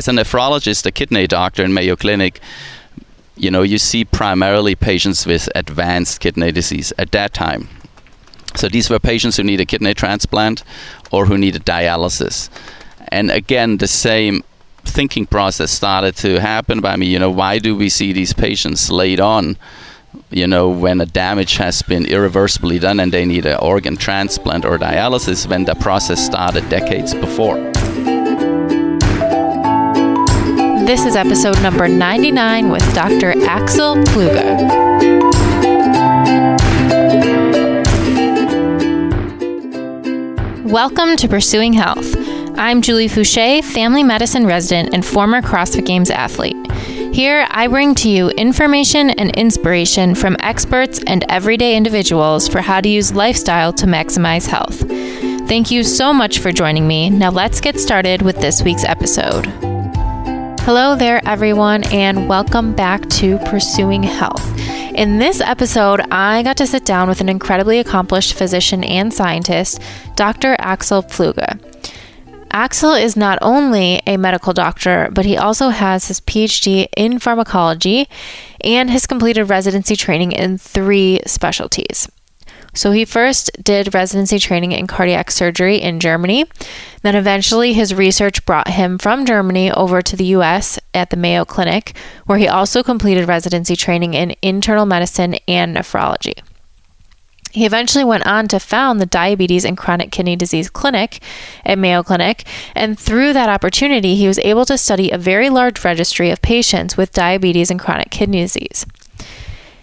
as a nephrologist, a kidney doctor in Mayo Clinic, you know, you see primarily patients with advanced kidney disease at that time. So these were patients who need a kidney transplant or who needed dialysis. And again, the same thinking process started to happen by me. You know, why do we see these patients laid on? You know, when a damage has been irreversibly done and they need an organ transplant or dialysis, when the process started decades before. This is episode number 99 with Dr. Axel Pfluger. Welcome to Pursuing Health. I'm Julie Foucher, family medicine resident and former CrossFit Games athlete. Here, I bring to you information and inspiration from experts and everyday individuals for how to use lifestyle to maximize health. Thank you so much for joining me. Now, let's get started with this week's episode. Hello there, everyone, and welcome back to Pursuing Health. In this episode, I got to sit down with an incredibly accomplished physician and scientist, Dr. Axel Pfluger. Axel is not only a medical doctor, but he also has his PhD in pharmacology and has completed residency training in three specialties. So he first did residency training in cardiac surgery in Germany. Then eventually his research brought him from Germany over to the US at the Mayo Clinic, where he also completed residency training in internal medicine and nephrology. He eventually went on to found the Diabetes and Chronic Kidney Disease Clinic at Mayo Clinic, and through that opportunity, he was able to study a very large registry of patients with diabetes and chronic kidney disease.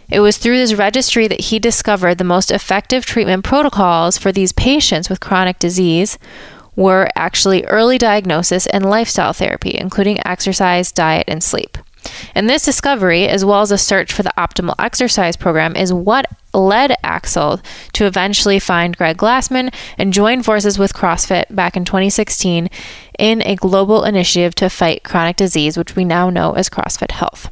It was through this registry that he discovered the most effective treatment protocols for these patients with chronic disease were actually early diagnosis and lifestyle therapy, including exercise, diet, and sleep. And this discovery, as well as a search for the optimal exercise program, is what led Axel to eventually find Greg Glassman and join forces with CrossFit back in 2016 in a global initiative to fight chronic disease, which we now know as CrossFit Health.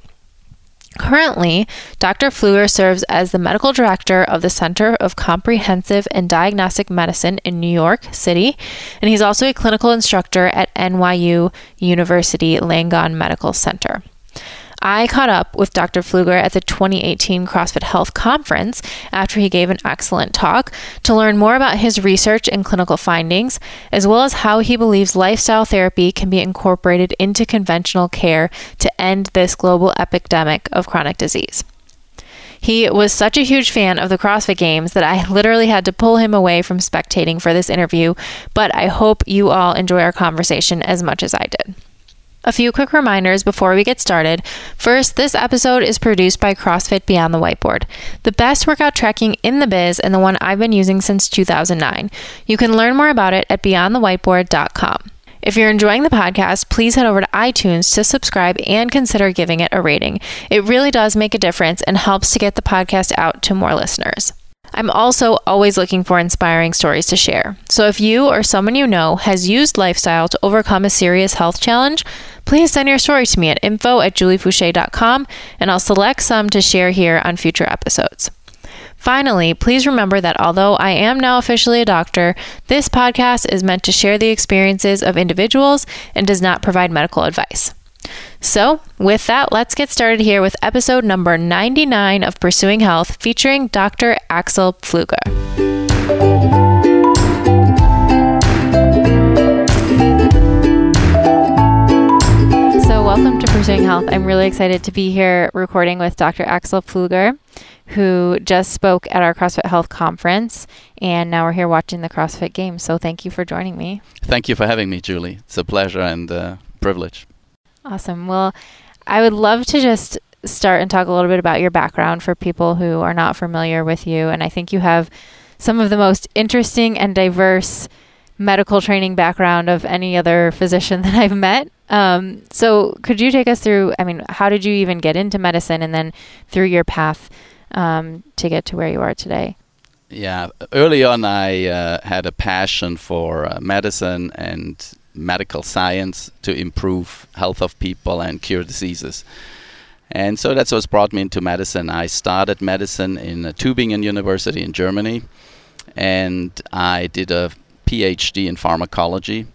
Currently, Dr. Pfluger serves as the medical director of the Center of Comprehensive and Diagnostic Medicine in New York City, and he's also a clinical instructor at NYU University Langone Medical Center. I caught up with Dr. Pfluger at the 2018 CrossFit Health Conference after he gave an excellent talk to learn more about his research and clinical findings, as well as how he believes lifestyle therapy can be incorporated into conventional care to end this global epidemic of chronic disease. He was such a huge fan of the CrossFit Games that I literally had to pull him away from spectating for this interview, but I hope you all enjoy our conversation as much as I did. A few quick reminders before we get started. First, this episode is produced by CrossFit Beyond the Whiteboard, the best workout tracking in the biz and the one I've been using since 2009. You can learn more about it at beyondthewhiteboard.com. If you're enjoying the podcast, please head over to iTunes to subscribe and consider giving it a rating. It really does make a difference and helps to get the podcast out to more listeners. I'm also always looking for inspiring stories to share. So if you or someone you know has used lifestyle to overcome a serious health challenge, please send your story to me at info at juliefoucher.com and I'll select some to share here on future episodes. Finally, please remember that although I am now officially a doctor, this podcast is meant to share the experiences of individuals and does not provide medical advice. So, with that, let's get started here with episode number 99 of Pursuing Health featuring Dr. Axel Pfluger. So, welcome to Pursuing Health. I'm really excited to be here recording with Dr. Axel Pfluger, who just spoke at our CrossFit Health conference, and now we're here watching the CrossFit Games. So, thank you for joining me. Thank you for having me, Julie. It's a pleasure and uh, privilege. Awesome. Well, I would love to just start and talk a little bit about your background for people who are not familiar with you. And I think you have some of the most interesting and diverse medical training background of any other physician that I've met. Um, so, could you take us through? I mean, how did you even get into medicine and then through your path um, to get to where you are today? Yeah, early on, I uh, had a passion for uh, medicine and medical science to improve health of people and cure diseases. And so that's what brought me into medicine. I started medicine in Tübingen University in Germany, and I did a PhD in pharmacology.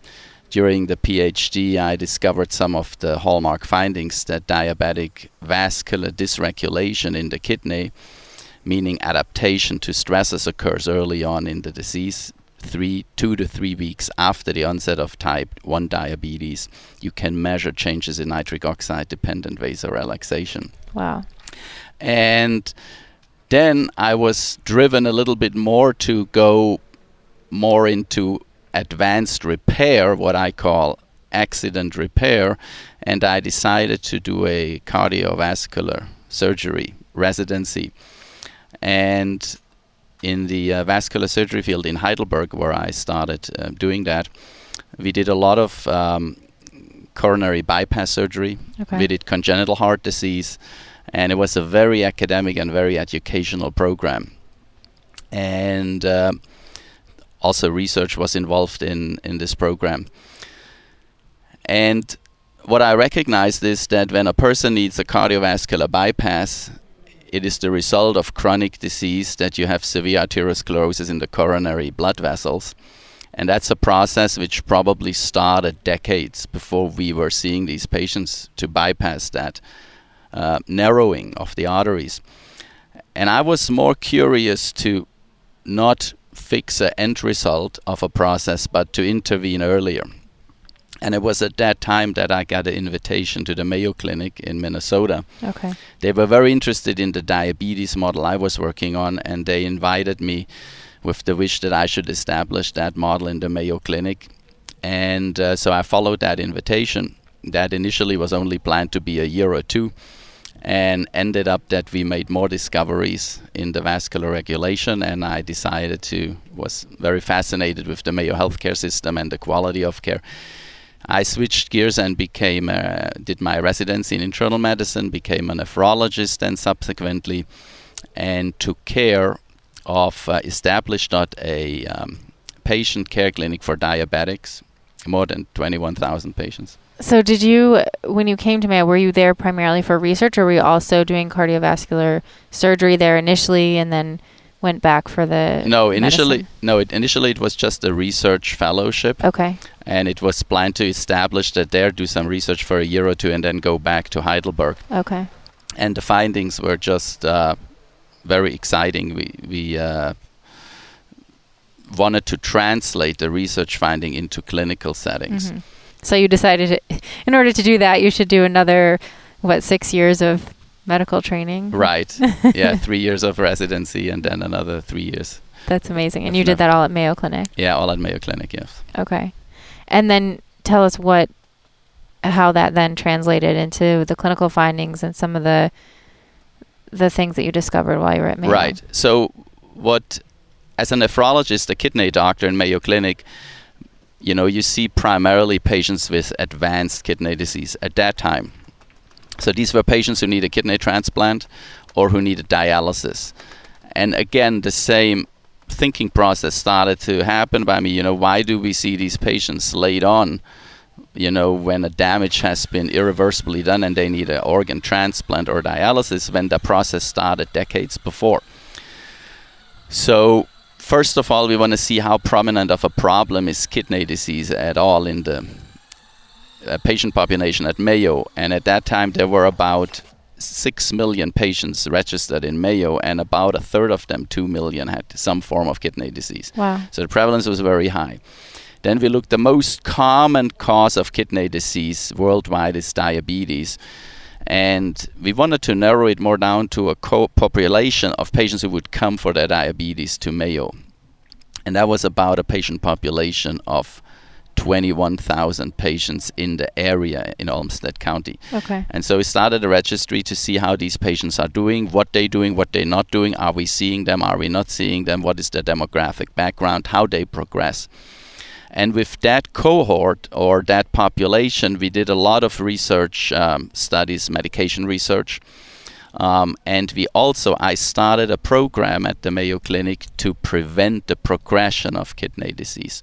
during the PhD, I discovered some of the hallmark findings that diabetic vascular dysregulation in the kidney, meaning adaptation to stresses, occurs early on in the disease. Three, two to three weeks after the onset of type 1 diabetes, you can measure changes in nitric oxide dependent vasorelaxation. Wow. And then I was driven a little bit more to go more into advanced repair, what I call accident repair, and I decided to do a cardiovascular surgery residency. And in the uh, vascular surgery field in Heidelberg, where I started uh, doing that, we did a lot of um, coronary bypass surgery. Okay. We did congenital heart disease, and it was a very academic and very educational program. And uh, also, research was involved in, in this program. And what I recognized is that when a person needs a cardiovascular bypass, it is the result of chronic disease that you have severe arteriosclerosis in the coronary blood vessels. And that's a process which probably started decades before we were seeing these patients to bypass that uh, narrowing of the arteries. And I was more curious to not fix an end result of a process, but to intervene earlier. And it was at that time that I got an invitation to the Mayo Clinic in Minnesota. Okay. They were very interested in the diabetes model I was working on, and they invited me with the wish that I should establish that model in the Mayo Clinic. And uh, so I followed that invitation. That initially was only planned to be a year or two, and ended up that we made more discoveries in the vascular regulation. And I decided to was very fascinated with the Mayo healthcare system and the quality of care. I switched gears and became uh, did my residency in internal medicine, became a nephrologist, and subsequently, and took care of uh, established a um, patient care clinic for diabetics, more than 21,000 patients. So, did you, when you came to Mayo, were you there primarily for research, or were you also doing cardiovascular surgery there initially, and then went back for the? No, initially, medicine? no. It, initially, it was just a research fellowship, Okay. and it was planned to establish that there, do some research for a year or two, and then go back to Heidelberg. Okay. And the findings were just uh, very exciting. We we uh, wanted to translate the research finding into clinical settings. Mhm. So you decided, in order to do that, you should do another, what, six years of medical training? Right. yeah, three years of residency and then another three years. That's amazing. And you did that all at Mayo Clinic. Yeah, all at Mayo Clinic. Yes. Okay. And then tell us what, how that then translated into the clinical findings and some of the, the things that you discovered while you were at Mayo. Right. So, what, as a nephrologist, a kidney doctor in Mayo Clinic, you know, you see primarily patients with advanced kidney disease at that time. So these were patients who need a kidney transplant or who needed dialysis. And again, the same thinking process started to happen by me. You know, why do we see these patients late on? You know, when a damage has been irreversibly done and they need an organ transplant or dialysis, when the process started decades before. So, first of all, we want to see how prominent of a problem is kidney disease at all in the uh, patient population at Mayo. And at that time, there were about 6 million patients registered in Mayo, and about a third of them, 2 million, had some form of kidney disease. Wow. So the prevalence was very high. Then we looked the most common cause of kidney disease worldwide is diabetes. And we wanted to narrow it more down to a co- population of patients who would come for their diabetes to Mayo. And that was about a patient population of 21,000 patients in the area in Olmsted County. Okay. And so we started a registry to see how these patients are doing, what they're doing, what they're not doing. Are we seeing them? Are we not seeing them? What is their demographic background? How they progress? And with that cohort or that population, we did a lot of research um, studies, medication research. Um, and we also, I started a program at the Mayo Clinic to prevent the progression of kidney disease.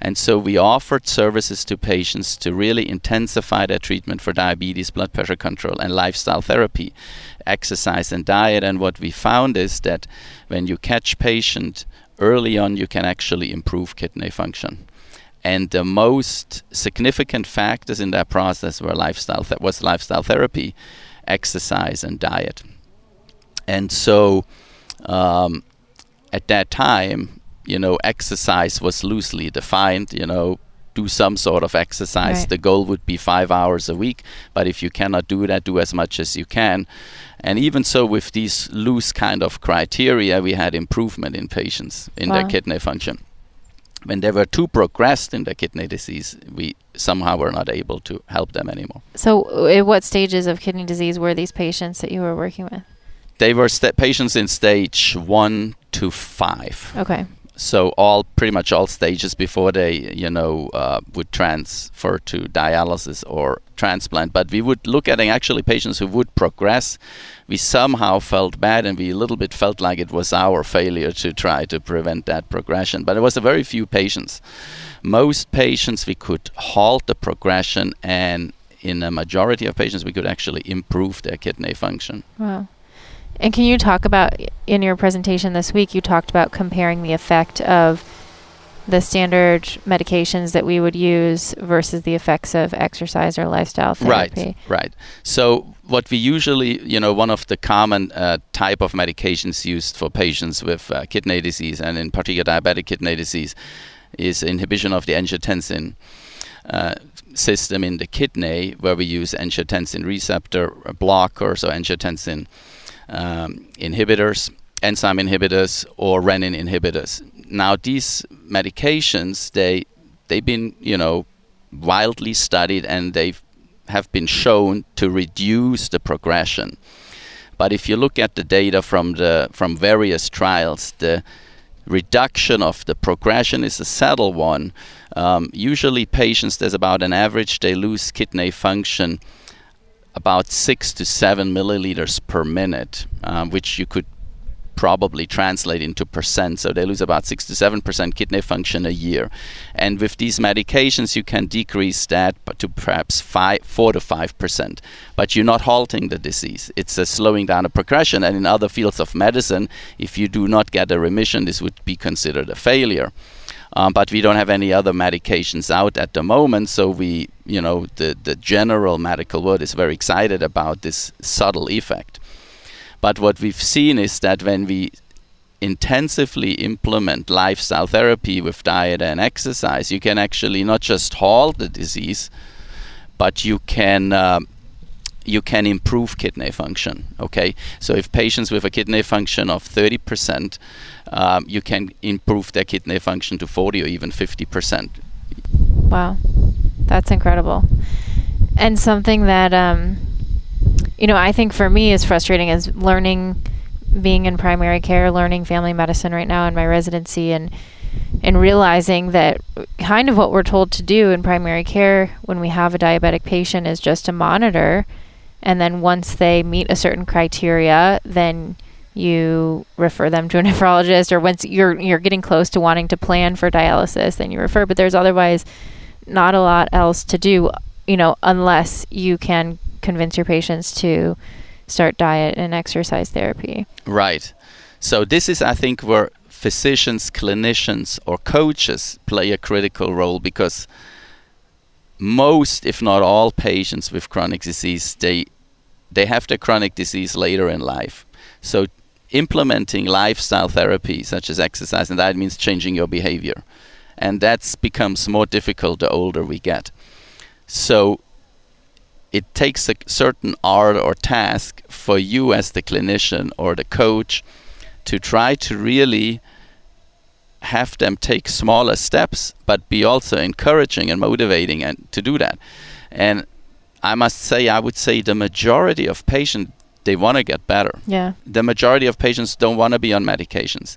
And so we offered services to patients to really intensify their treatment for diabetes, blood pressure control, and lifestyle therapy, exercise and diet. And what we found is that when you catch patient early on, you can actually improve kidney function. and the most significant factors in that process were lifestyle that was lifestyle therapy, exercise, and diet. And so, um, at that time, you know, exercise was loosely defined. You know, do some sort of exercise. Right. The goal would be five hours a week, but if you cannot do that, do as much as you can. And even so, with these loose kind of criteria, we had improvement in patients in their kidney function. When they were too progressed in their kidney disease, we somehow were not able to help them anymore. So, uh, at what stages of kidney disease were these patients that you were working with? They were sta patients in stage one to five. Okay. So all pretty much all stages before they you know uh, would transfer to dialysis or transplant. But we would look at actually patients who would progress. We somehow felt bad and we a little bit felt like it was our failure to try to prevent that progression. But it was a very few patients. Most patients we could halt the progression and in a majority of patients we could actually improve their kidney function. Wow. And can you talk about in your presentation this week? You talked about comparing the effect of the standard medications that we would use versus the effects of exercise or lifestyle therapy. Right, right. So what we usually, you know, one of the common uh, type of medications used for patients with uh, kidney disease and in particular diabetic kidney disease is inhibition of the angiotensin uh, system in the kidney, where we use angiotensin receptor blockers or angiotensin um, inhibitors, enzyme inhibitors, or renin inhibitors. Now, these medications, they they've been, you know, wildly studied and they have been shown to reduce the progression. But if you look at the data from the from various trials, the reduction of the progression is a subtle one. Um, usually, patients there's about an average they lose kidney function about six to seven milliliters per minute, um, which you could probably translate into percent. So they lose about six to seven percent kidney function a year, and with these medications, you can decrease that to perhaps five, four to five percent. But you're not halting the disease; it's a slowing down of progression. And in other fields of medicine, if you do not get a remission, this would be considered a failure. Um, but we don't have any other medications out at the moment, so we, you know, the, the general medical world is very excited about this subtle effect. But what we've seen is that when we intensively implement lifestyle therapy with diet and exercise, you can actually not just halt the disease, but you can um, you can improve kidney function. Okay, so if patients with a kidney function of 30%, um, you can improve their kidney function to 40 or even 50%. Wow, that's incredible. And something that um, you know, I think for me is frustrating is learning being in primary care, learning family medicine right now in my residency and and realizing that kind of what we're told to do in primary care when we have a diabetic patient is just to monitor and then once they meet a certain criteria, then you refer them to a nephrologist or once you're you're getting close to wanting to plan for dialysis, then you refer, but there's otherwise not a lot else to do, you know, unless you can convince your patients to start diet and exercise therapy. Right. So this is, I think, where physicians, clinicians, or coaches play a critical role because most, if not all, patients with chronic disease they they have the chronic disease later in life. So implementing lifestyle therapy such as exercise and that means changing your behavior, and that becomes more difficult the older we get. So it takes a certain art or task for you as the clinician or the coach to try to really have them take smaller steps but be also encouraging and motivating and to do that and i must say i would say the majority of patients they want to get better Yeah. the majority of patients don't want to be on medications.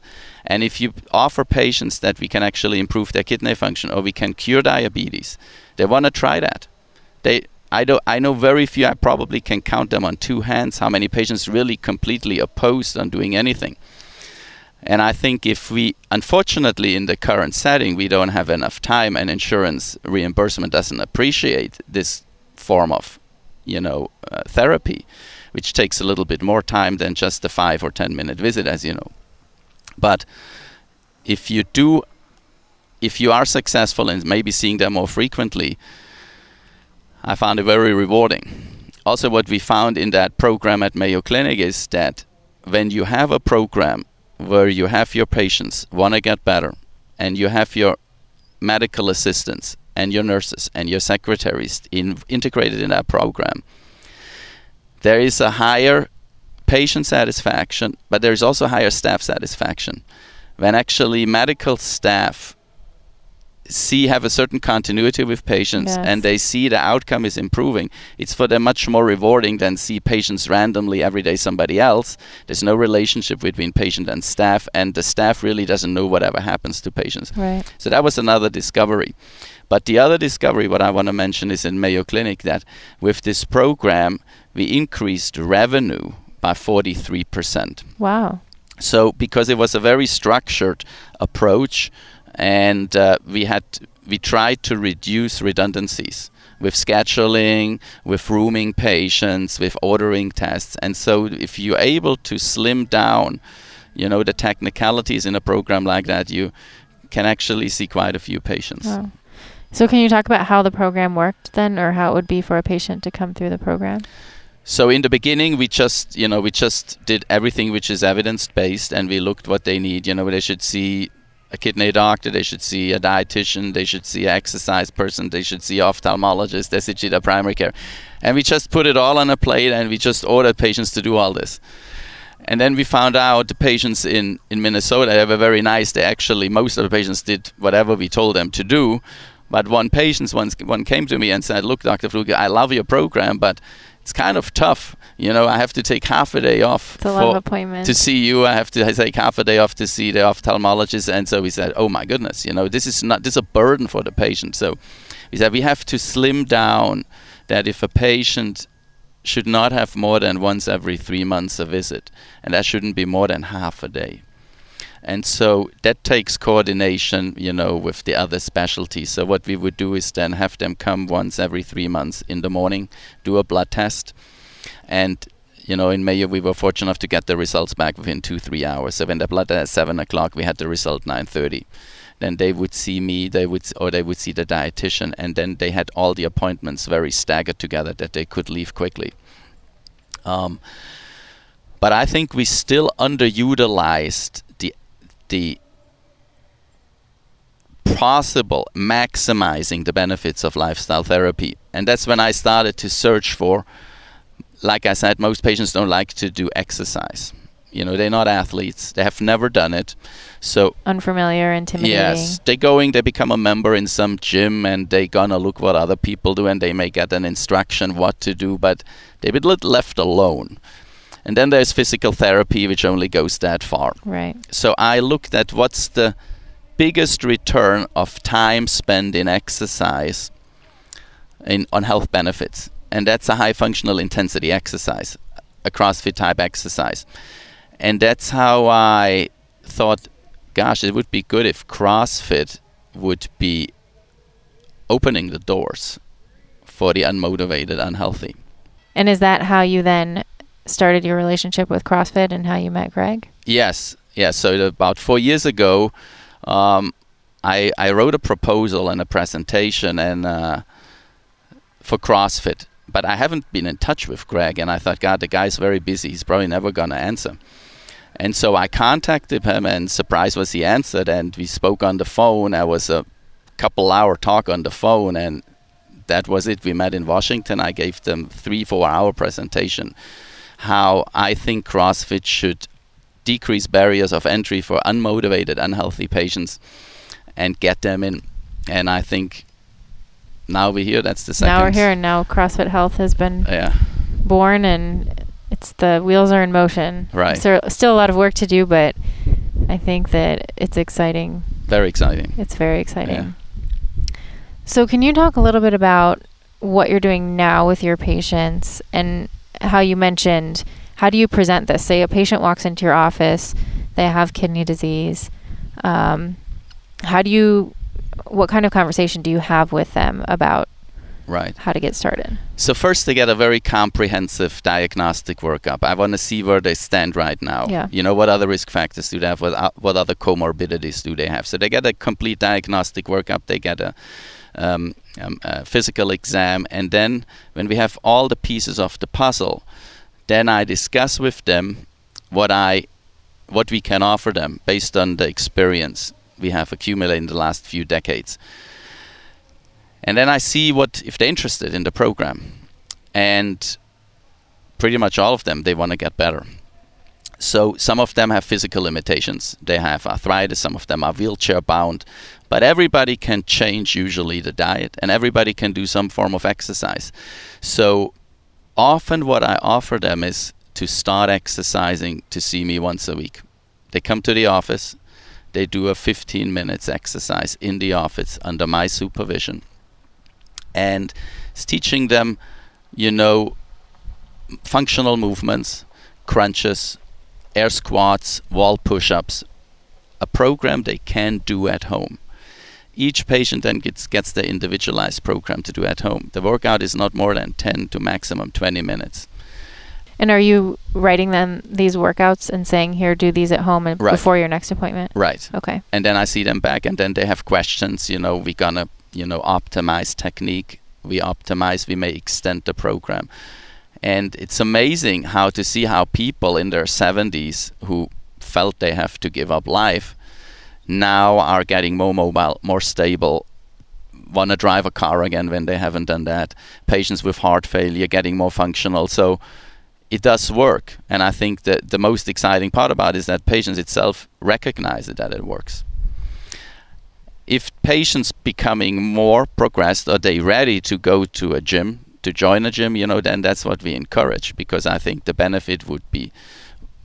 And if you offer patients that we can actually improve their kidney function or we can cure diabetes, they want to try that. They I do I know very few I probably can count them on two hands how many patients really completely opposed on doing anything. And I think if we unfortunately in the current setting we don't have enough time and insurance reimbursement doesn't appreciate this form of you know uh, therapy which takes a little bit more time than just a five or ten minute visit, as you know. But if you do if you are successful in maybe seeing them more frequently, I found it very rewarding. Also, what we found in that program at Mayo Clinic is that when you have a program where you have your patients want to get better and you have your medical assistants and your nurses and your secretaries in, integrated in that program, there is a higher patient satisfaction, but there is also higher staff satisfaction. When actually medical staff see have a certain continuity with patients Yes. and they see the outcome is improving it's for them much more rewarding than see patients randomly every day somebody else there's no relationship between patient and staff and the staff really doesn't know whatever happens to patients Right. so that was another discovery but the other discovery what i want to mention is in mayo clinic that with this program we increased revenue by 43% Wow. so because it was a very structured approach, and uh, we had we tried to reduce redundancies with scheduling, with rooming patients, with ordering tests, and so if you're able to slim down, you know, the technicalities in a program like that, you can actually see quite a few patients. Wow. So can you talk about how the program worked then, or how it would be for a patient to come through the program? So in the beginning, we just you know we just did everything which is evidence based, and we looked what they need. You know, they should see a kidney doctor, they should see a dietitian, they should see an exercise person, they should see ophthalmologist, they should see the primary care, and we just put it all on a plate, and we just ordered patients to do all this. And then we found out the patients in, in Minnesota they were very nice. They actually most of the patients did whatever we told them to do. But one patient once one came to me and said, "Look, Dr. Fluke, I love your program, but it's kind of tough. You know, I have to take half a day off It's a for, appointments. to see you. I have to take half a day off to see the ophthalmologist." And so we said, "Oh my goodness, you know, this is not this is a burden for the patient." So we said we have to slim down that if a patient should not have more than once every three months a visit, and that shouldn't be more than half a day. And so that takes coordination, you know, with the other specialties. So what we would do is then have them come once every three months in the morning, do a blood test, and you know, in Mayo we were fortunate enough to get the results back within two three hours. So when the blood at seven o'clock, we had the result nine thirty. Then they would see me, they would, or they would see the dietitian, and then they had all the appointments very staggered together that they could leave quickly. Um, but I think we still underutilized the possible maximizing the benefits of lifestyle therapy, and that's when I started to search for. Like I said, most patients don't like to do exercise. You know, they're not athletes; they have never done it. So Unfamiliar, and intimidating. Yes, they going, they become a member in some gym, and they gonna look what other people do, and they may get an instruction what to do, but they be lit- left alone. And then there's physical therapy, which only goes that far. Right. So I looked at what's the biggest return of time spent in exercise in on health benefits, and that's a high functional intensity exercise, a CrossFit type exercise, and that's how I thought, gosh, it would be good if CrossFit would be opening the doors for the unmotivated, unhealthy. And is that how you then started your relationship with CrossFit and how you met Greg? Yes, yes. So about four years ago, um, I I wrote a proposal and a presentation and uh, for CrossFit, but I haven't been in touch with Greg, and I thought, God, the guy's very busy. He's probably never gonna answer. And so I contacted him, and surprise was he answered, and we spoke on the phone. I was a couple hour talk on the phone, and that was it. We met in Washington. I gave them three four hour presentation how I think CrossFit should decrease barriers of entry for unmotivated, unhealthy patients and get them in. And I think now we're here. That's the second. Now we're here, and now CrossFit Health has been Yeah, born, and it's the wheels are in motion. Right. So still a lot of work to do, but I think that it's exciting. very exciting. It's very exciting. Yeah. So can you talk a little bit about what you're doing now with your patients and how you mentioned how do you present this? Say a patient walks into your office, they have kidney disease. Um, how do you? What kind of conversation do you have with them about Right. how to get started. So first, they get a very comprehensive diagnostic workup. I want to see where they stand right now. Yeah. You know, what other risk factors do they have? What, what other comorbidities do they have? So they get a complete diagnostic workup. They get a, um, um, a physical exam, and then when we have all the pieces of the puzzle, then I discuss with them what I, what we can offer them based on the experience we have accumulated in the last few decades and then I see what if they're interested in the program, and pretty much all of them they want to get better. So some of them have physical limitations. They have arthritis. Some of them are wheelchair bound, but everybody can change usually the diet, and everybody can do some form of exercise. So often what I offer them is to start exercising to see me once a week. They come to the office, they do a 15 minutes exercise in the office under my supervision and it's teaching them, you know, functional movements, crunches, air squats, wall push-ups, a program they can do at home. Each patient then gets gets the individualized program to do at home. The workout is not more than 10 to maximum 20 minutes. And are you writing them these workouts and saying, "Here, do these at home and Right. before your next appointment"? Right. Okay. and then I see them back, and then they have questions. You know, we're gonna, you know, optimize technique. We optimize. We may extend the program, and it's amazing how to see how people in their 70s who felt they have to give up life now are getting more mobile, more stable. Want to drive a car again when they haven't done that. Patients with heart failure getting more functional. So it does work. And I think that the most exciting part about it is that patients itself recognize that it works. If patients becoming more progressed are they ready to go to a gym, to join a gym, you know, then that's what we encourage because I think the benefit would be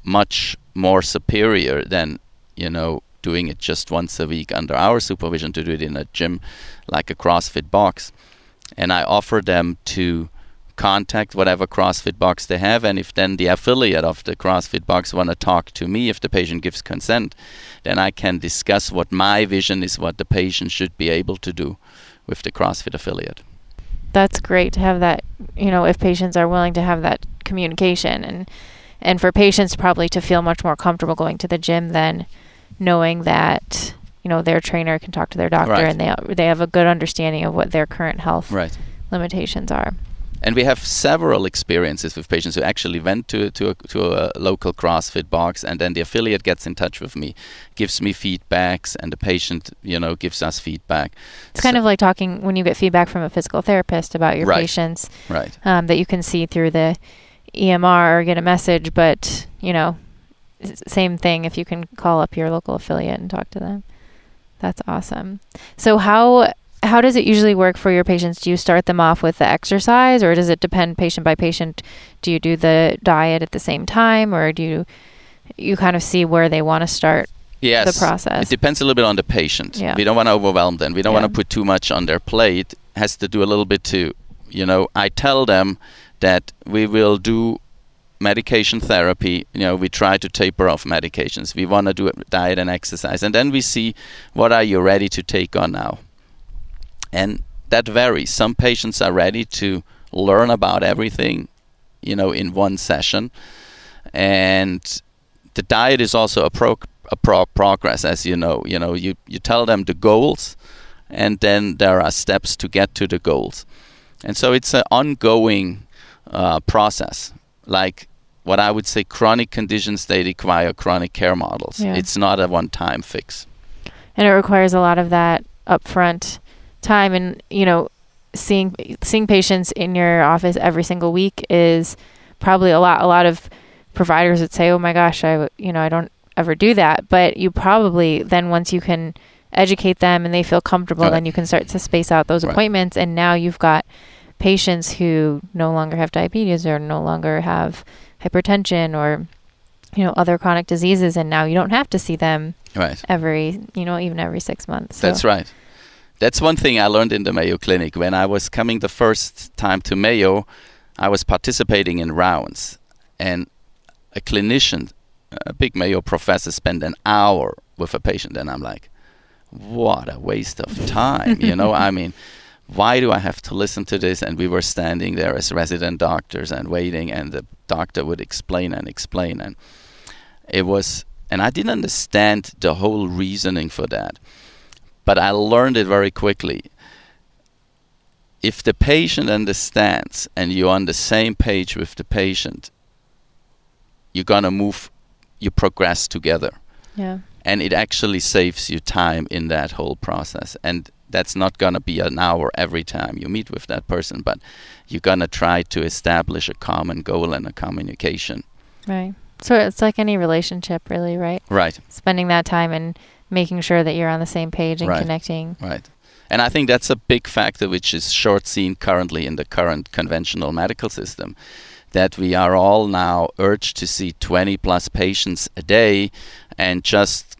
much more superior than, you know, doing it just once a week under our supervision to do it in a gym like a CrossFit box. And I offer them to contact whatever CrossFit box they have, and if then the affiliate of the CrossFit box want to talk to me, if the patient gives consent, then I can discuss what my vision is, what the patient should be able to do with the CrossFit affiliate. That's great to have that. You know, if patients are willing to have that communication, and and for patients probably to feel much more comfortable going to the gym than knowing that you know their trainer can talk to their doctor Right. and they they have a good understanding of what their current health Right. limitations are. And we have several experiences with patients who actually went to to a, to a local CrossFit box, and then the affiliate gets in touch with me, gives me feedbacks, and the patient, you know, gives us feedback. It's kind of like talking when you get feedback from a physical therapist about your Right. patients right. um, that you can see through the EMR or get a message, but you know, same thing if you can call up your local affiliate and talk to them. That's awesome. So how how does it usually work for your patients? Do you start them off with the exercise, or does it depend patient by patient? Do you do the diet at the same time, or do you you kind of see where they want to start Yes. the process? It depends a little bit on the patient. Yeah. We don't want to overwhelm them. We don't Yeah. want to put too much on their plate. It Has to do a little bit to, you know, I tell them that we will do medication therapy. You know, we try to taper off medications. We want to do diet and exercise, and then we see what are you ready to take on now. And that varies. Some patients are ready to learn about everything, you know, in one session, and the diet is also a pro a pro- progress, as you know. You know, you you tell them the goals, and then there are steps to get to the goals, and so it's an ongoing uh, process. Like what I would say, chronic conditions they require chronic care models. Yeah. It's not a one-time fix. and it requires a lot of that upfront time and you know seeing seeing patients in your office every single week is probably a lot a lot of providers would say oh my gosh i you know i don't ever do that but you probably then once you can educate them and they feel comfortable Right. then you can start to space out those Right. appointments and now you've got patients who no longer have diabetes or no longer have hypertension or you know other chronic diseases and now you don't have to see them Right. every you know even every six months so. That's right. That's one thing I learned in the Mayo Clinic. When I was coming the first time to Mayo, I was participating in rounds, and a clinician, a big Mayo professor, spent an hour with a patient, and I'm like, what a waste of time. you know, I mean, why do I have to listen to this? And we were standing there as resident doctors and waiting, and the doctor would explain and explain. And it was, and I didn't understand the whole reasoning for that. But I learned it very quickly. If the patient understands and you're on the same page with the patient, you're going to move, you progress together. Yeah. And it actually saves you time in that whole process. And that's not going to be an hour every time you meet with that person, but you're going to try to establish a common goal and a communication. Right. So it's like any relationship, really, right? Right. Spending that time and making sure that you're on the same page and Right. connecting. Right. And I think that's a big factor which is short seen currently in the current conventional medical system. That we are all now urged to see 20 plus patients a day and just,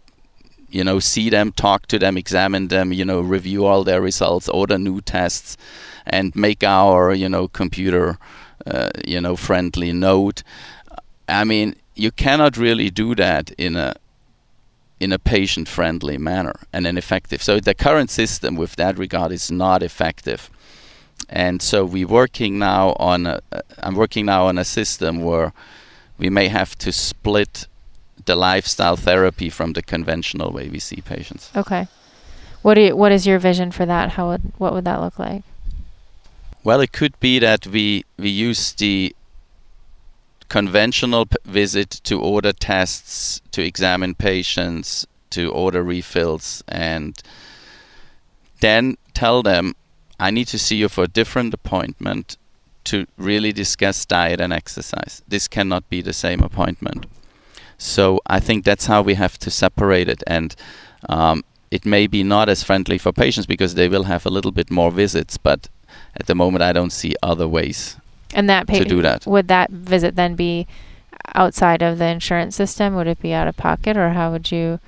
you know, see them, talk to them, examine them, you know, review all their results, order new tests, and make our, you know, computer, uh, you know, friendly note. I mean, you cannot really do that in a in a patient friendly manner and an effective. So the current system with that regard is not effective. And so we're working now on a, uh, I'm working now on a system where we may have to split the lifestyle therapy from the conventional way we see patients. Okay. What do you, what is your vision for that? How would what would that look like? Well, it could be that we we use the conventional visit to order tests, to examine patients, to order refills, and then tell them, I need to see you for a different appointment to really discuss diet and exercise. This cannot be the same appointment. So I think that's how we have to separate it. And um, it may be not as friendly for patients because they will have a little bit more visits, but at the moment I don't see other ways And that to do that. would that visit then be outside of the insurance system? Would it be out of pocket, or how would you?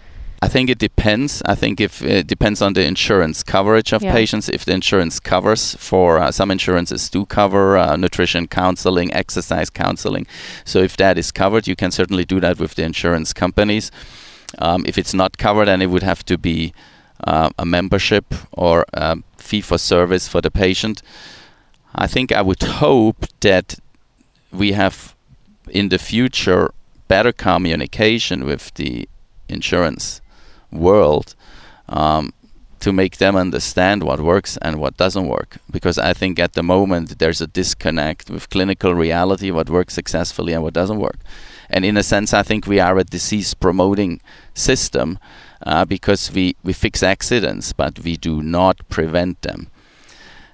I think it depends. I think if it depends on the insurance coverage of Yeah. patients. If the insurance covers for uh, some insurances do cover uh, nutrition counseling, exercise counseling. So if that is covered, you can certainly do that with the insurance companies. Um, if it's not covered, then it would have to be uh, a membership or a fee for service for the patient. I think I would hope that we have in the future better communication with the insurance world um, to make them understand what works and what doesn't work. Because I think at the moment there's a disconnect with clinical reality, what works successfully and what doesn't work. And in a sense, I think we are a disease promoting system uh, because we, we fix accidents, but we do not prevent them.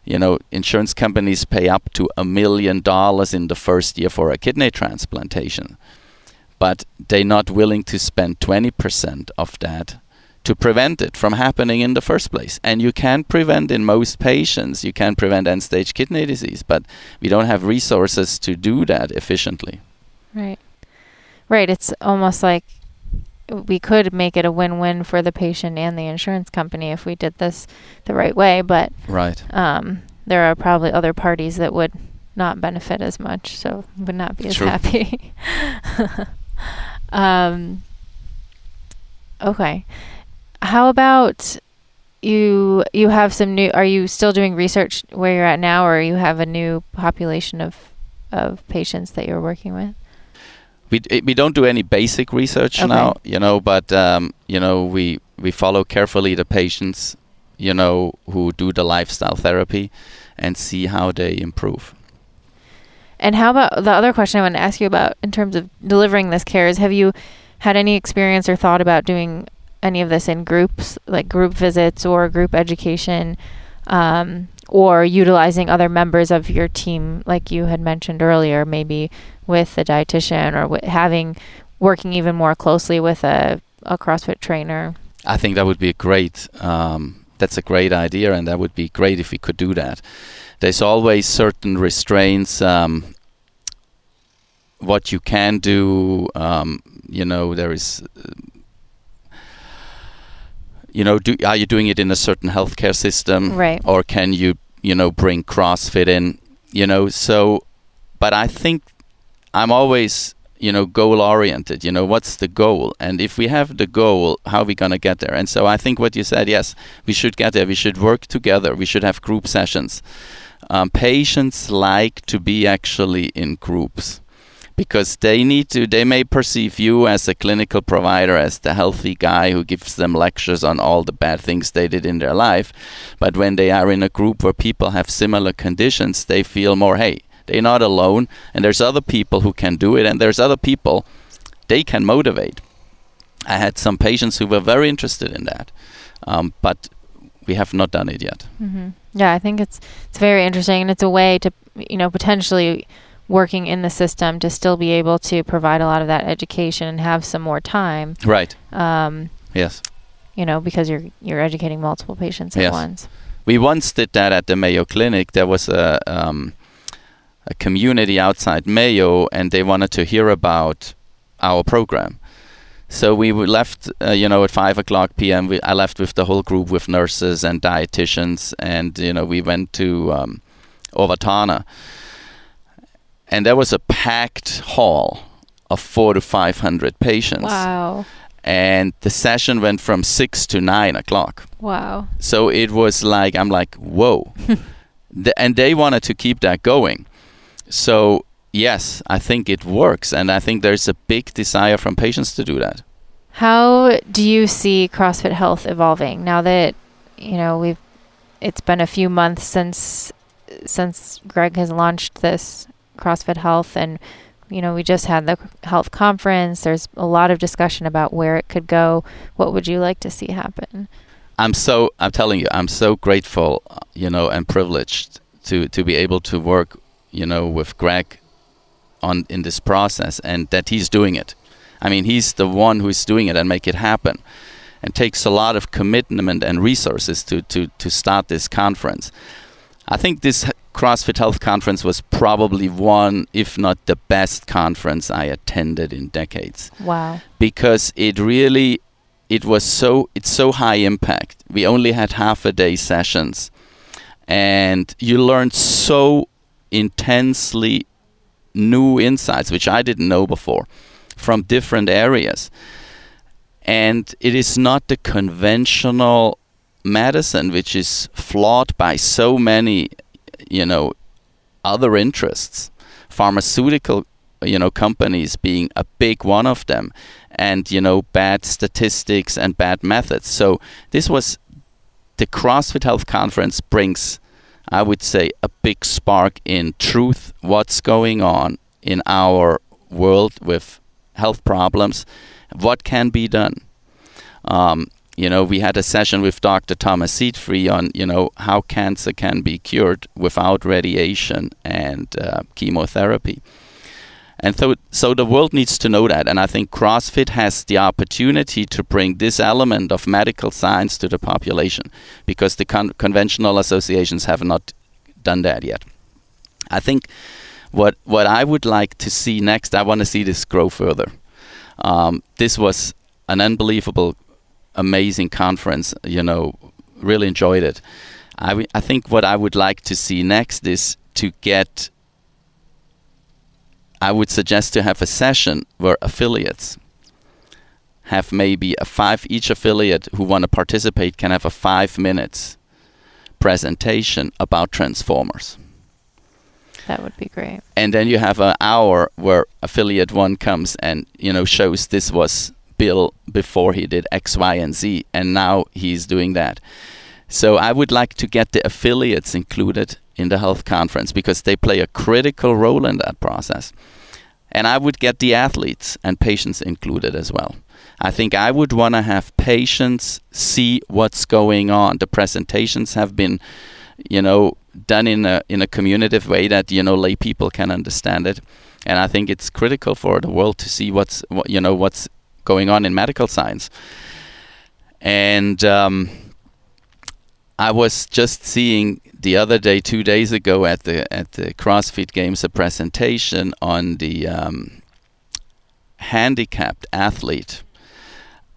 You know, insurance companies pay up to a million dollars in the first year for a kidney transplantation, but they're not willing to spend 20% of that to prevent it from happening in the first place. And you can prevent in most patients, you can prevent end stage kidney disease, but we don't have resources to do that efficiently. Right. Right. It's almost like we could make it a win-win for the patient and the insurance company if we did this the right way, but Right. um, there are probably other parties that would not benefit as much, so would not be as True. happy. um, okay. How about you? You have some new. Are you still doing research where you're at now, or you have a new population of of patients that you're working with? We d- we don't do any basic research Okay. now, you know, but um, you know we we follow carefully the patients, you know, who do the lifestyle therapy, and see how they improve. And how about the other question I want to ask you about in terms of delivering this care is have you had any experience or thought about doing any of this in groups, like group visits or group education, um, or utilizing other members of your team, like you had mentioned earlier, maybe with a dietitian or wi- having working even more closely with a, a CrossFit trainer? I think that would be a great. Um, that's a great idea, and that would be great if we could do that. There's always certain restraints. Um, what you can do, um, you know, there is. Uh, you know, do, are you doing it in a certain healthcare system, Right. or can you, you know, bring CrossFit in? You know, so, but I think I'm always, you know goal oriented you know what's the goal? And if we have the goal how are we going to get there? And so i think what you said yes we should get there. We should work together. We should have group sessions. Um, patients like to be actually in groups because they need to they may perceive you as a clinical provider as the healthy guy who gives them lectures on all the bad things they did in their life. But when they are in a group where people have similar conditions they feel more hey they're not alone and there's other people who can do it and there's other people they can motivate i had some patients who were very interested in that um, but we have not done it yet mm-hmm. yeah i think it's it's very interesting and it's a way to you know potentially working in the system to still be able to provide a lot of that education and have some more time. Right. Um, yes. You know, because you're you're educating multiple patients at yes. once. We once did that at the Mayo Clinic. There was a um, a community outside Mayo, and they wanted to hear about our program. So we left, uh, you know, at five o'clock p.m. We, I left with the whole group, with nurses and dietitians, and you know, we went to um, Owatonna and there was a packed hall of four to five hundred patients. Wow. And the session went from six to nine o'clock. Wow. So it was like I'm like, whoa. the, and they wanted to keep that going. So yes, I think it works, and I think there's a big desire from patients to do that. How do you see CrossFit Health evolving now that you know we've? It's been a few months since since Greg has launched this CrossFit Health and you know, we just had the health conference. There's a lot of discussion about where it could go. What would you like to see happen? I'm so I'm telling you, I'm so grateful, you know, and privileged to to be able to work, you know, with Greg on in this process and that he's doing it. I mean, he's the one who's doing it and make it happen. And takes a lot of commitment and resources to to to start this conference. I think this CrossFit Health Conference was probably one, if not the best conference I attended in decades. Wow. Because it really it was so it's so high impact. We only had half a day sessions and you learned so intensely new insights which I didn't know before from different areas. And it is not the conventional medicine which is flawed by so many you know other interests pharmaceutical you know companies being a big one of them and you know bad statistics and bad methods so this was the CrossFit Health Conference brings I would say a big spark in truth what's going on in our world with health problems what can be done um, you know, we had a session with Dr. Thomas Seyfried on, you know, how cancer can be cured without radiation and uh, chemotherapy. And so, so the world needs to know that. And I think CrossFit has the opportunity to bring this element of medical science to the population because the con- conventional associations have not done that yet. I think what, what I would like to see next, I want to see this grow further. Um, this was an unbelievable amazing conference. You know, really enjoyed it. I, w- I think what I would like to see next is to get. I would suggest to have a session where affiliates have maybe a five each affiliate who want to participate can have a five minutes presentation about transformers. That would be great. And then you have an hour where affiliate one comes and you know shows this was Bill before he did X, Y, and Z, and now he's doing that. So I would like to get the affiliates included in the health conference because they play a critical role in that process. And I would get the athletes and patients included as well. I think I would want to have patients see what's going on. The presentations have been, you know, done in a in a communicative way that you know lay people can understand it. And I think it's critical for the world to see what's what, you know what's going on in medical science. And um, I was just seeing the other day, two days ago, at the at the CrossFit Games, a presentation on the um, handicapped athlete.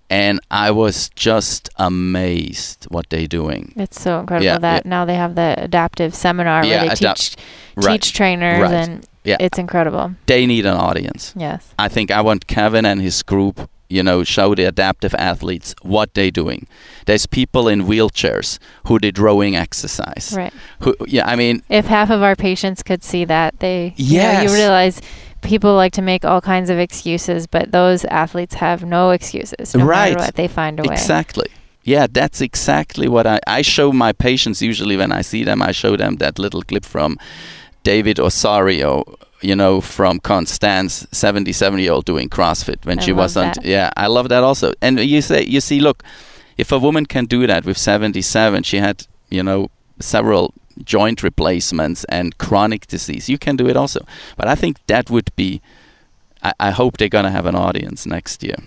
and I was just amazed what they're doing. It's so incredible Yeah, that now they have the adaptive seminar Yeah, where they adapt- teach Right. teach trainers Right. and Yeah. it's incredible. They need an audience. Yes. I think I want Kevin and his group, you know, show the adaptive athletes what they're doing. There's people in wheelchairs who did rowing exercise. Right. Who, yeah, I mean, If half of our patients could see that, they you, know, you realize people like to make all kinds of excuses, but those athletes have no excuses. No Right. matter what, they find a way. Exactly. Yeah, that's exactly what I, I show my patients usually when I see them. I show them that little clip from David Osario, you know, from Constance, 77 year old doing CrossFit when I she wasn't. that. Yeah, I love that also. And you say, you see, look, if a woman can do that with 77, she had, you know, several joint replacements and chronic disease. You can do it also. But I think that would be. I, I hope they're gonna have an audience next year.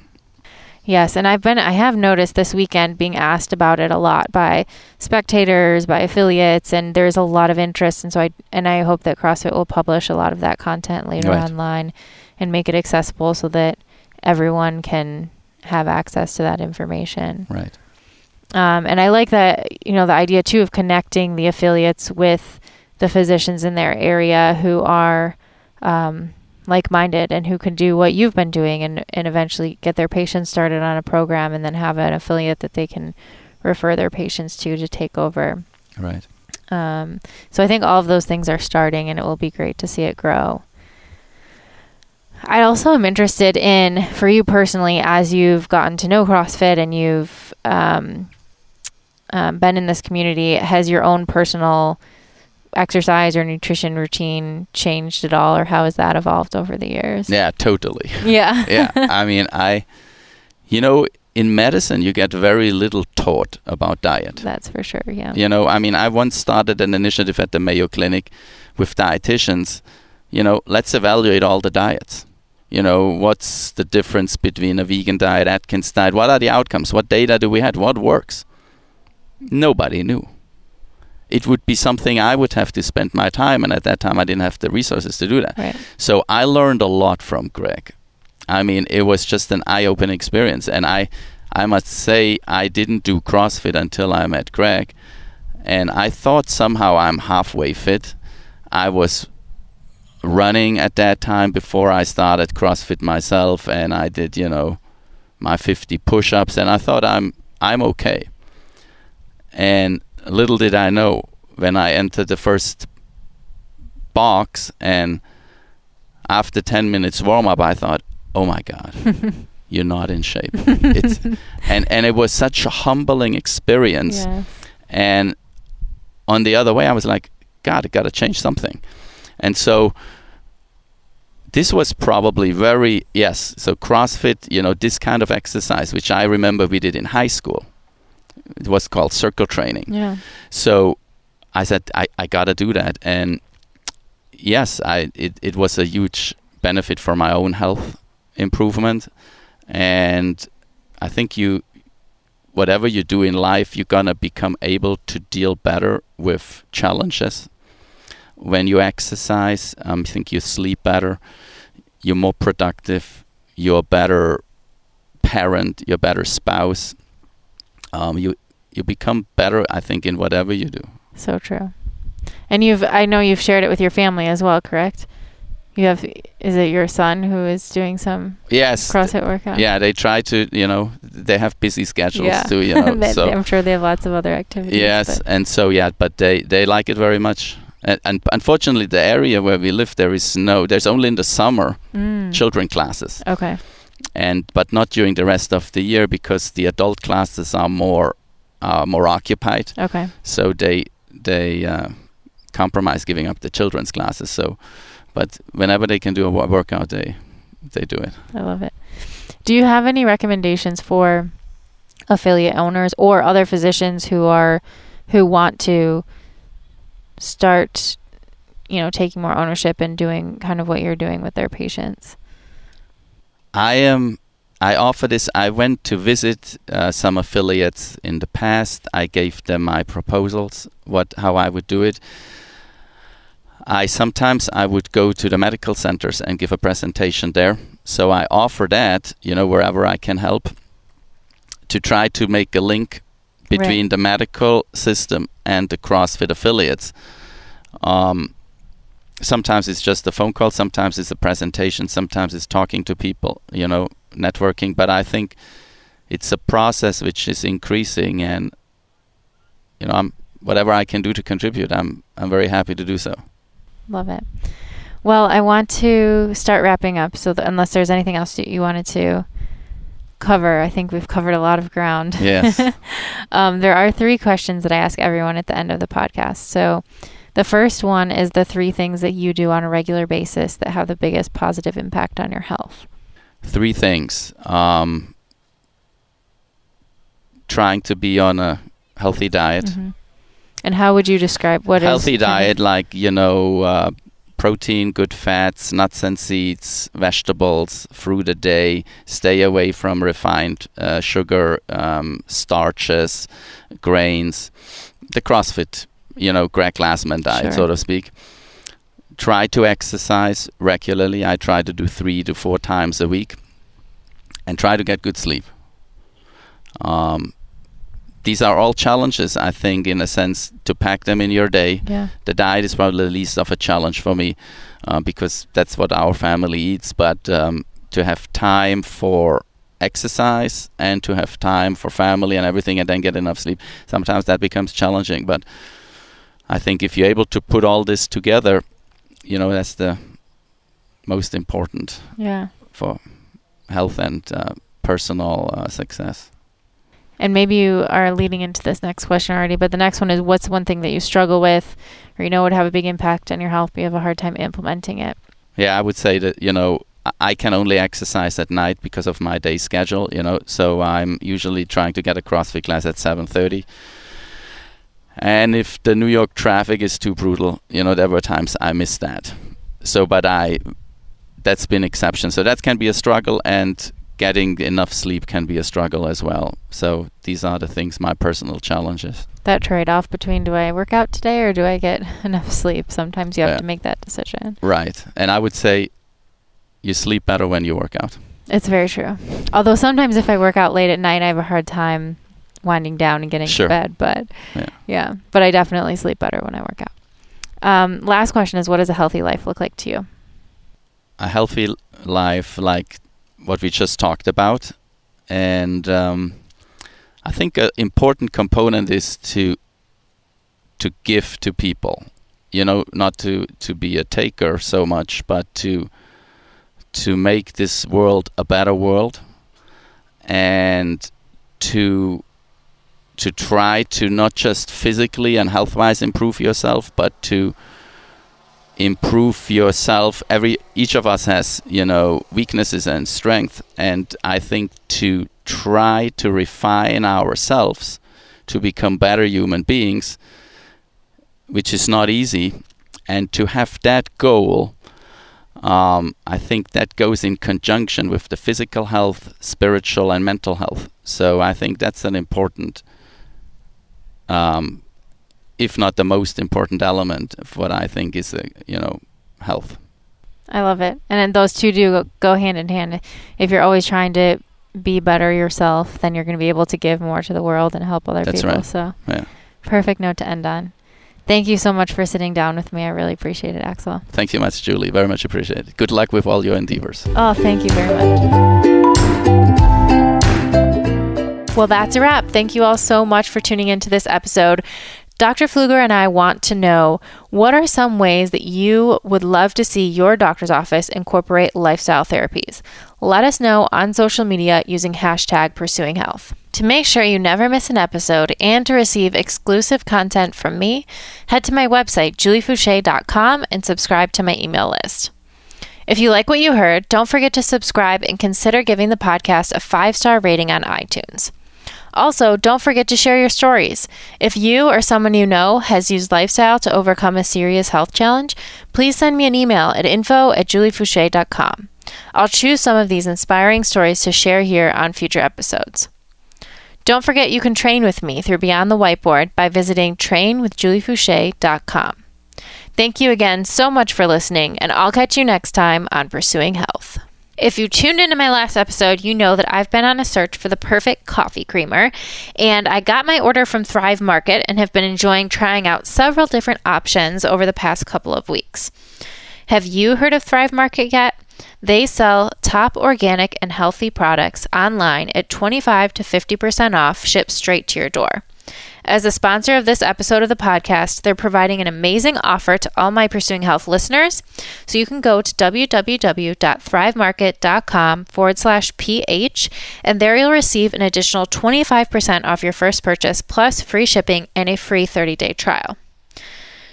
Yes, and I've been I have noticed this weekend being asked about it a lot by spectators, by affiliates, and there's a lot of interest and so I and I hope that CrossFit will publish a lot of that content later Right. online and make it accessible so that everyone can have access to that information. Right. Um, and I like that, you know, the idea too of connecting the affiliates with the physicians in their area who are um, like minded and who can do what you've been doing and, and eventually get their patients started on a program and then have an affiliate that they can refer their patients to to take over. Right. Um, so I think all of those things are starting and it will be great to see it grow. I also am interested in, for you personally, as you've gotten to know CrossFit and you've um, um, been in this community, has your own personal exercise or nutrition routine changed at all, or how has that evolved over the years? Yeah, totally. Yeah. yeah, I mean, I, you know, in medicine, you get very little taught about diet. That's for sure. Yeah. You know, I mean, I once started an initiative at the Mayo Clinic with dietitians. You know, let's evaluate all the diets. You know, what's the difference between a vegan diet, Atkins diet? What are the outcomes? What data do we have? What works? Nobody knew. It would be something I would have to spend my time, and at that time, I didn't have the resources to do that. Right. So I learned a lot from Greg. I mean, it was just an eye-opening experience, and I, I must say, I didn't do CrossFit until I met Greg, and I thought somehow I'm halfway fit. I was running at that time before I started CrossFit myself, and I did, you know, my 50 push-ups, and I thought I'm I'm okay. And little did I know when I entered the first box and after 10 minutes warm up I thought, "Oh my god, you're not in shape." it's and and it was such a humbling experience. Yeah. And on the other way I was like, "God, I got to change something." And so this was probably very yes, so CrossFit, you know, this kind of exercise which I remember we did in high school. It was called circle training. Yeah. So I said I, I gotta do that and yes, I it, it was a huge benefit for my own health improvement and I think you whatever you do in life you're gonna become able to deal better with challenges. When you exercise, um, I think you sleep better, you're more productive, you're a better parent, you're a better spouse. Um, you you become better, I think, in whatever you do. So true. And you've I know you've shared it with your family as well, correct? You have is it your son who is doing some Yes. CrossFit workout? Yeah, they try to, you know, they have busy schedules Yeah. too, you know. They- so I'm sure they have lots of other activities. yes, but- and so yeah, but they they like it very much. And, and unfortunately, the area where we live, there is no. There's only in the summer Mm. children classes, Okay. And but not during the rest of the year because the adult classes are more uh, more occupied. Okay. so they they uh, compromise giving up the children's classes. So, but whenever they can do a workout, they they do it. I love it. Do you have any recommendations for affiliate owners or other physicians who are who want to start you know taking more ownership and doing kind of what you're doing with their patients? I am. I offer this. I went to visit uh, some affiliates in the past. I gave them my proposals, what how I would do it. I sometimes I would go to the medical centers and give a presentation there. So I offer that, you know, wherever I can help. to try to make a link between Right. the medical system and the CrossFit affiliates. Um, sometimes it's just a phone call, sometimes it's a presentation, sometimes it's talking to people, you know, networking. But I think it's a process which is increasing, and you know, I'm whatever I can do to contribute, I'm I'm very happy to do so. Love it. Well, I want to start wrapping up. So, th- unless there's anything else that you wanted to cover, I think we've covered a lot of ground. Yes. um, there are three questions that I ask everyone at the end of the podcast. So, the first one is the three things that you do on a regular basis that have the biggest positive impact on your health. Three things. Um, trying to be on a healthy diet. Mhm. And how would you describe what is healthy of- diet like you know uh, protein good fats nuts and seeds vegetables fruit a day stay away from refined uh, sugar um, starches grains the crossfit you know greg glassman diet Sure. so to speak try to exercise regularly i try to do three to four times a week and try to get good sleep um, these are all challenges i think in a sense to pack them in your day Yeah. the diet is probably the least of a challenge for me uh, because that's what our family eats. But um, to have time for exercise and to have time for family and everything, and then get enough sleep, sometimes that becomes challenging. But I think if you're able to put all this together, you know, that's the most important Yeah. for health and uh, personal uh, success. And maybe you are leading into this next question already, but the next one is what's one thing that you struggle with or you know would have a big impact on your health, but you have a hard time implementing it? Yeah, I would say that you know I- I can only exercise at night because of my day schedule. You know, so I'm usually trying to get a CrossFit class at 7:30. And if the New York traffic is too brutal, you know, there were times I missed that. So, but I, that's been exception. So that can be a struggle, and getting enough sleep can be a struggle as well. So these are the things, my personal challenges. That trade off between do I work out today or do I get enough sleep? Sometimes you have Yeah. to make that decision. Right. And I would say, you sleep better when you work out. It's very true. Although sometimes if I work out late at night, I have a hard time winding down and getting Sure. to bed. But Yeah. yeah, but I definitely sleep better when I work out. Um, last question is what does a healthy life look like to you? a healthy life like what we just talked about and um, i think an important component is to to give to people you know not to to be a taker so much but to to make this world a better world and to to try to not just physically and health wise improve yourself but to improve yourself. Every each of us has you know weaknesses and strength and i think to try to refine ourselves to become better human beings which is not easy and to have that goal um, i think that goes in conjunction with the physical health spiritual and mental health. So i think that's an important um, if not the most important element of what I think is, uh, you know, health. I love it. And then those two do go, go hand in hand. If you're always trying to be better yourself, then you're going to be able to give more to the world and help other That's people. right. So, Yeah. perfect note to end on. Thank you so much for sitting down with me. I really appreciate it, Axel. Thank you much, Julie. Very much appreciated. Good luck with all your endeavors. Oh, thank you very much. Well, that's a wrap. Thank you all so much for tuning into this episode. Dr. Pfluger and I want to know what are some ways that you would love to see your doctor's office incorporate lifestyle therapies? Let us know on social media using hashtag pursuing health. To make sure you never miss an episode and to receive exclusive content from me, head to my website, juliefoucher.com, and subscribe to my email list. If you like what you heard, don't forget to subscribe and consider giving the podcast a five star rating on iTunes. Also, don't forget to share your stories. If you or someone you know has used lifestyle to overcome a serious health challenge, please send me an email at info at juliefoucher.com. I'll choose some of these inspiring stories to share here on future episodes. Don't forget you can train with me through Beyond the Whiteboard by visiting trainwithjuliefoucher.com. Thank you again so much for listening, and I'll catch you next time on Pursuing Health. If you tuned into my last episode, you know that I've been on a search for the perfect coffee creamer, and I got my order from Thrive Market and have been enjoying trying out several different options over the past couple of weeks. Have you heard of Thrive Market yet? They sell top organic and healthy products online at 25 to 50% off, shipped straight to your door. As a sponsor of this episode of the podcast, they're providing an amazing offer to all my Pursuing Health listeners. So you can go to www.thrivemarket.com forward slash PH, and there you'll receive an additional 25% off your first purchase, plus free shipping and a free 30 day trial.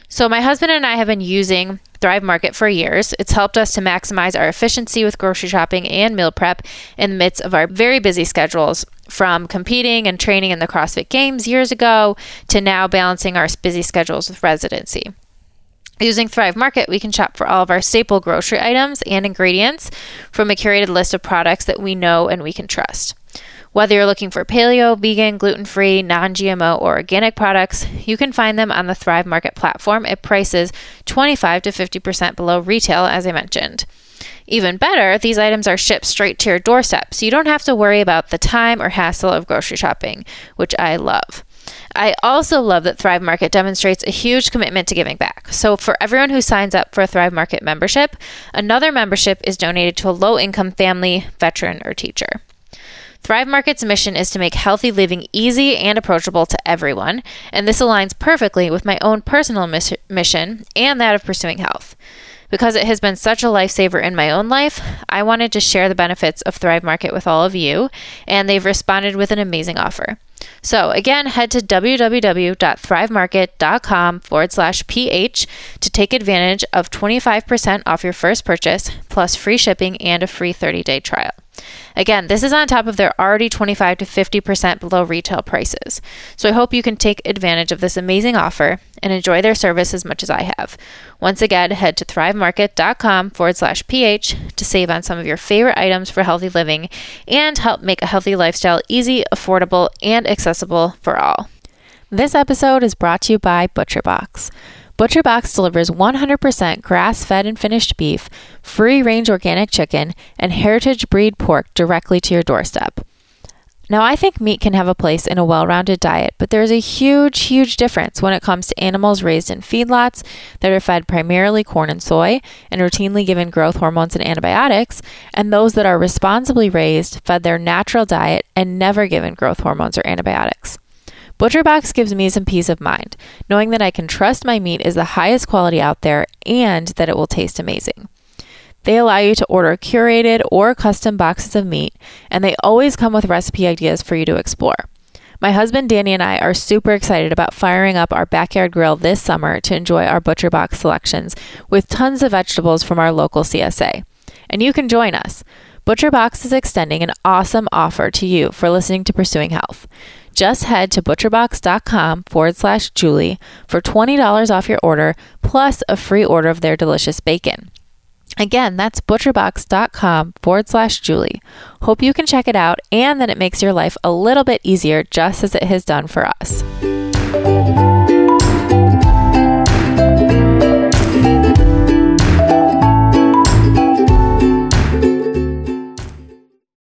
So, my husband and I have been using Thrive Market for years. It's helped us to maximize our efficiency with grocery shopping and meal prep in the midst of our very busy schedules, from competing and training in the CrossFit Games years ago to now balancing our busy schedules with residency. Using Thrive Market, we can shop for all of our staple grocery items and ingredients from a curated list of products that we know and we can trust. Whether you're looking for paleo, vegan, gluten free, non GMO, or organic products, you can find them on the Thrive Market platform at prices 25 to 50% below retail, as I mentioned. Even better, these items are shipped straight to your doorstep, so you don't have to worry about the time or hassle of grocery shopping, which I love. I also love that Thrive Market demonstrates a huge commitment to giving back. So, for everyone who signs up for a Thrive Market membership, another membership is donated to a low income family, veteran, or teacher. Thrive Market's mission is to make healthy living easy and approachable to everyone, and this aligns perfectly with my own personal mis- mission and that of pursuing health. Because it has been such a lifesaver in my own life, I wanted to share the benefits of Thrive Market with all of you, and they've responded with an amazing offer. So, again, head to www.thrivemarket.com forward slash PH to take advantage of 25% off your first purchase, plus free shipping and a free 30 day trial. Again, this is on top of their already 25 to 50% below retail prices. So I hope you can take advantage of this amazing offer and enjoy their service as much as I have. Once again, head to thrivemarket.com forward slash ph to save on some of your favorite items for healthy living and help make a healthy lifestyle easy, affordable, and accessible for all. This episode is brought to you by ButcherBox. ButcherBox delivers 100% grass fed and finished beef, free range organic chicken, and heritage breed pork directly to your doorstep. Now, I think meat can have a place in a well rounded diet, but there's a huge, huge difference when it comes to animals raised in feedlots that are fed primarily corn and soy and routinely given growth hormones and antibiotics, and those that are responsibly raised, fed their natural diet, and never given growth hormones or antibiotics. ButcherBox gives me some peace of mind, knowing that I can trust my meat is the highest quality out there and that it will taste amazing. They allow you to order curated or custom boxes of meat, and they always come with recipe ideas for you to explore. My husband Danny and I are super excited about firing up our backyard grill this summer to enjoy our ButcherBox selections with tons of vegetables from our local CSA. And you can join us. ButcherBox is extending an awesome offer to you for listening to Pursuing Health. Just head to butcherbox.com forward slash Julie for $20 off your order plus a free order of their delicious bacon. Again, that's butcherbox.com forward slash Julie. Hope you can check it out and that it makes your life a little bit easier just as it has done for us.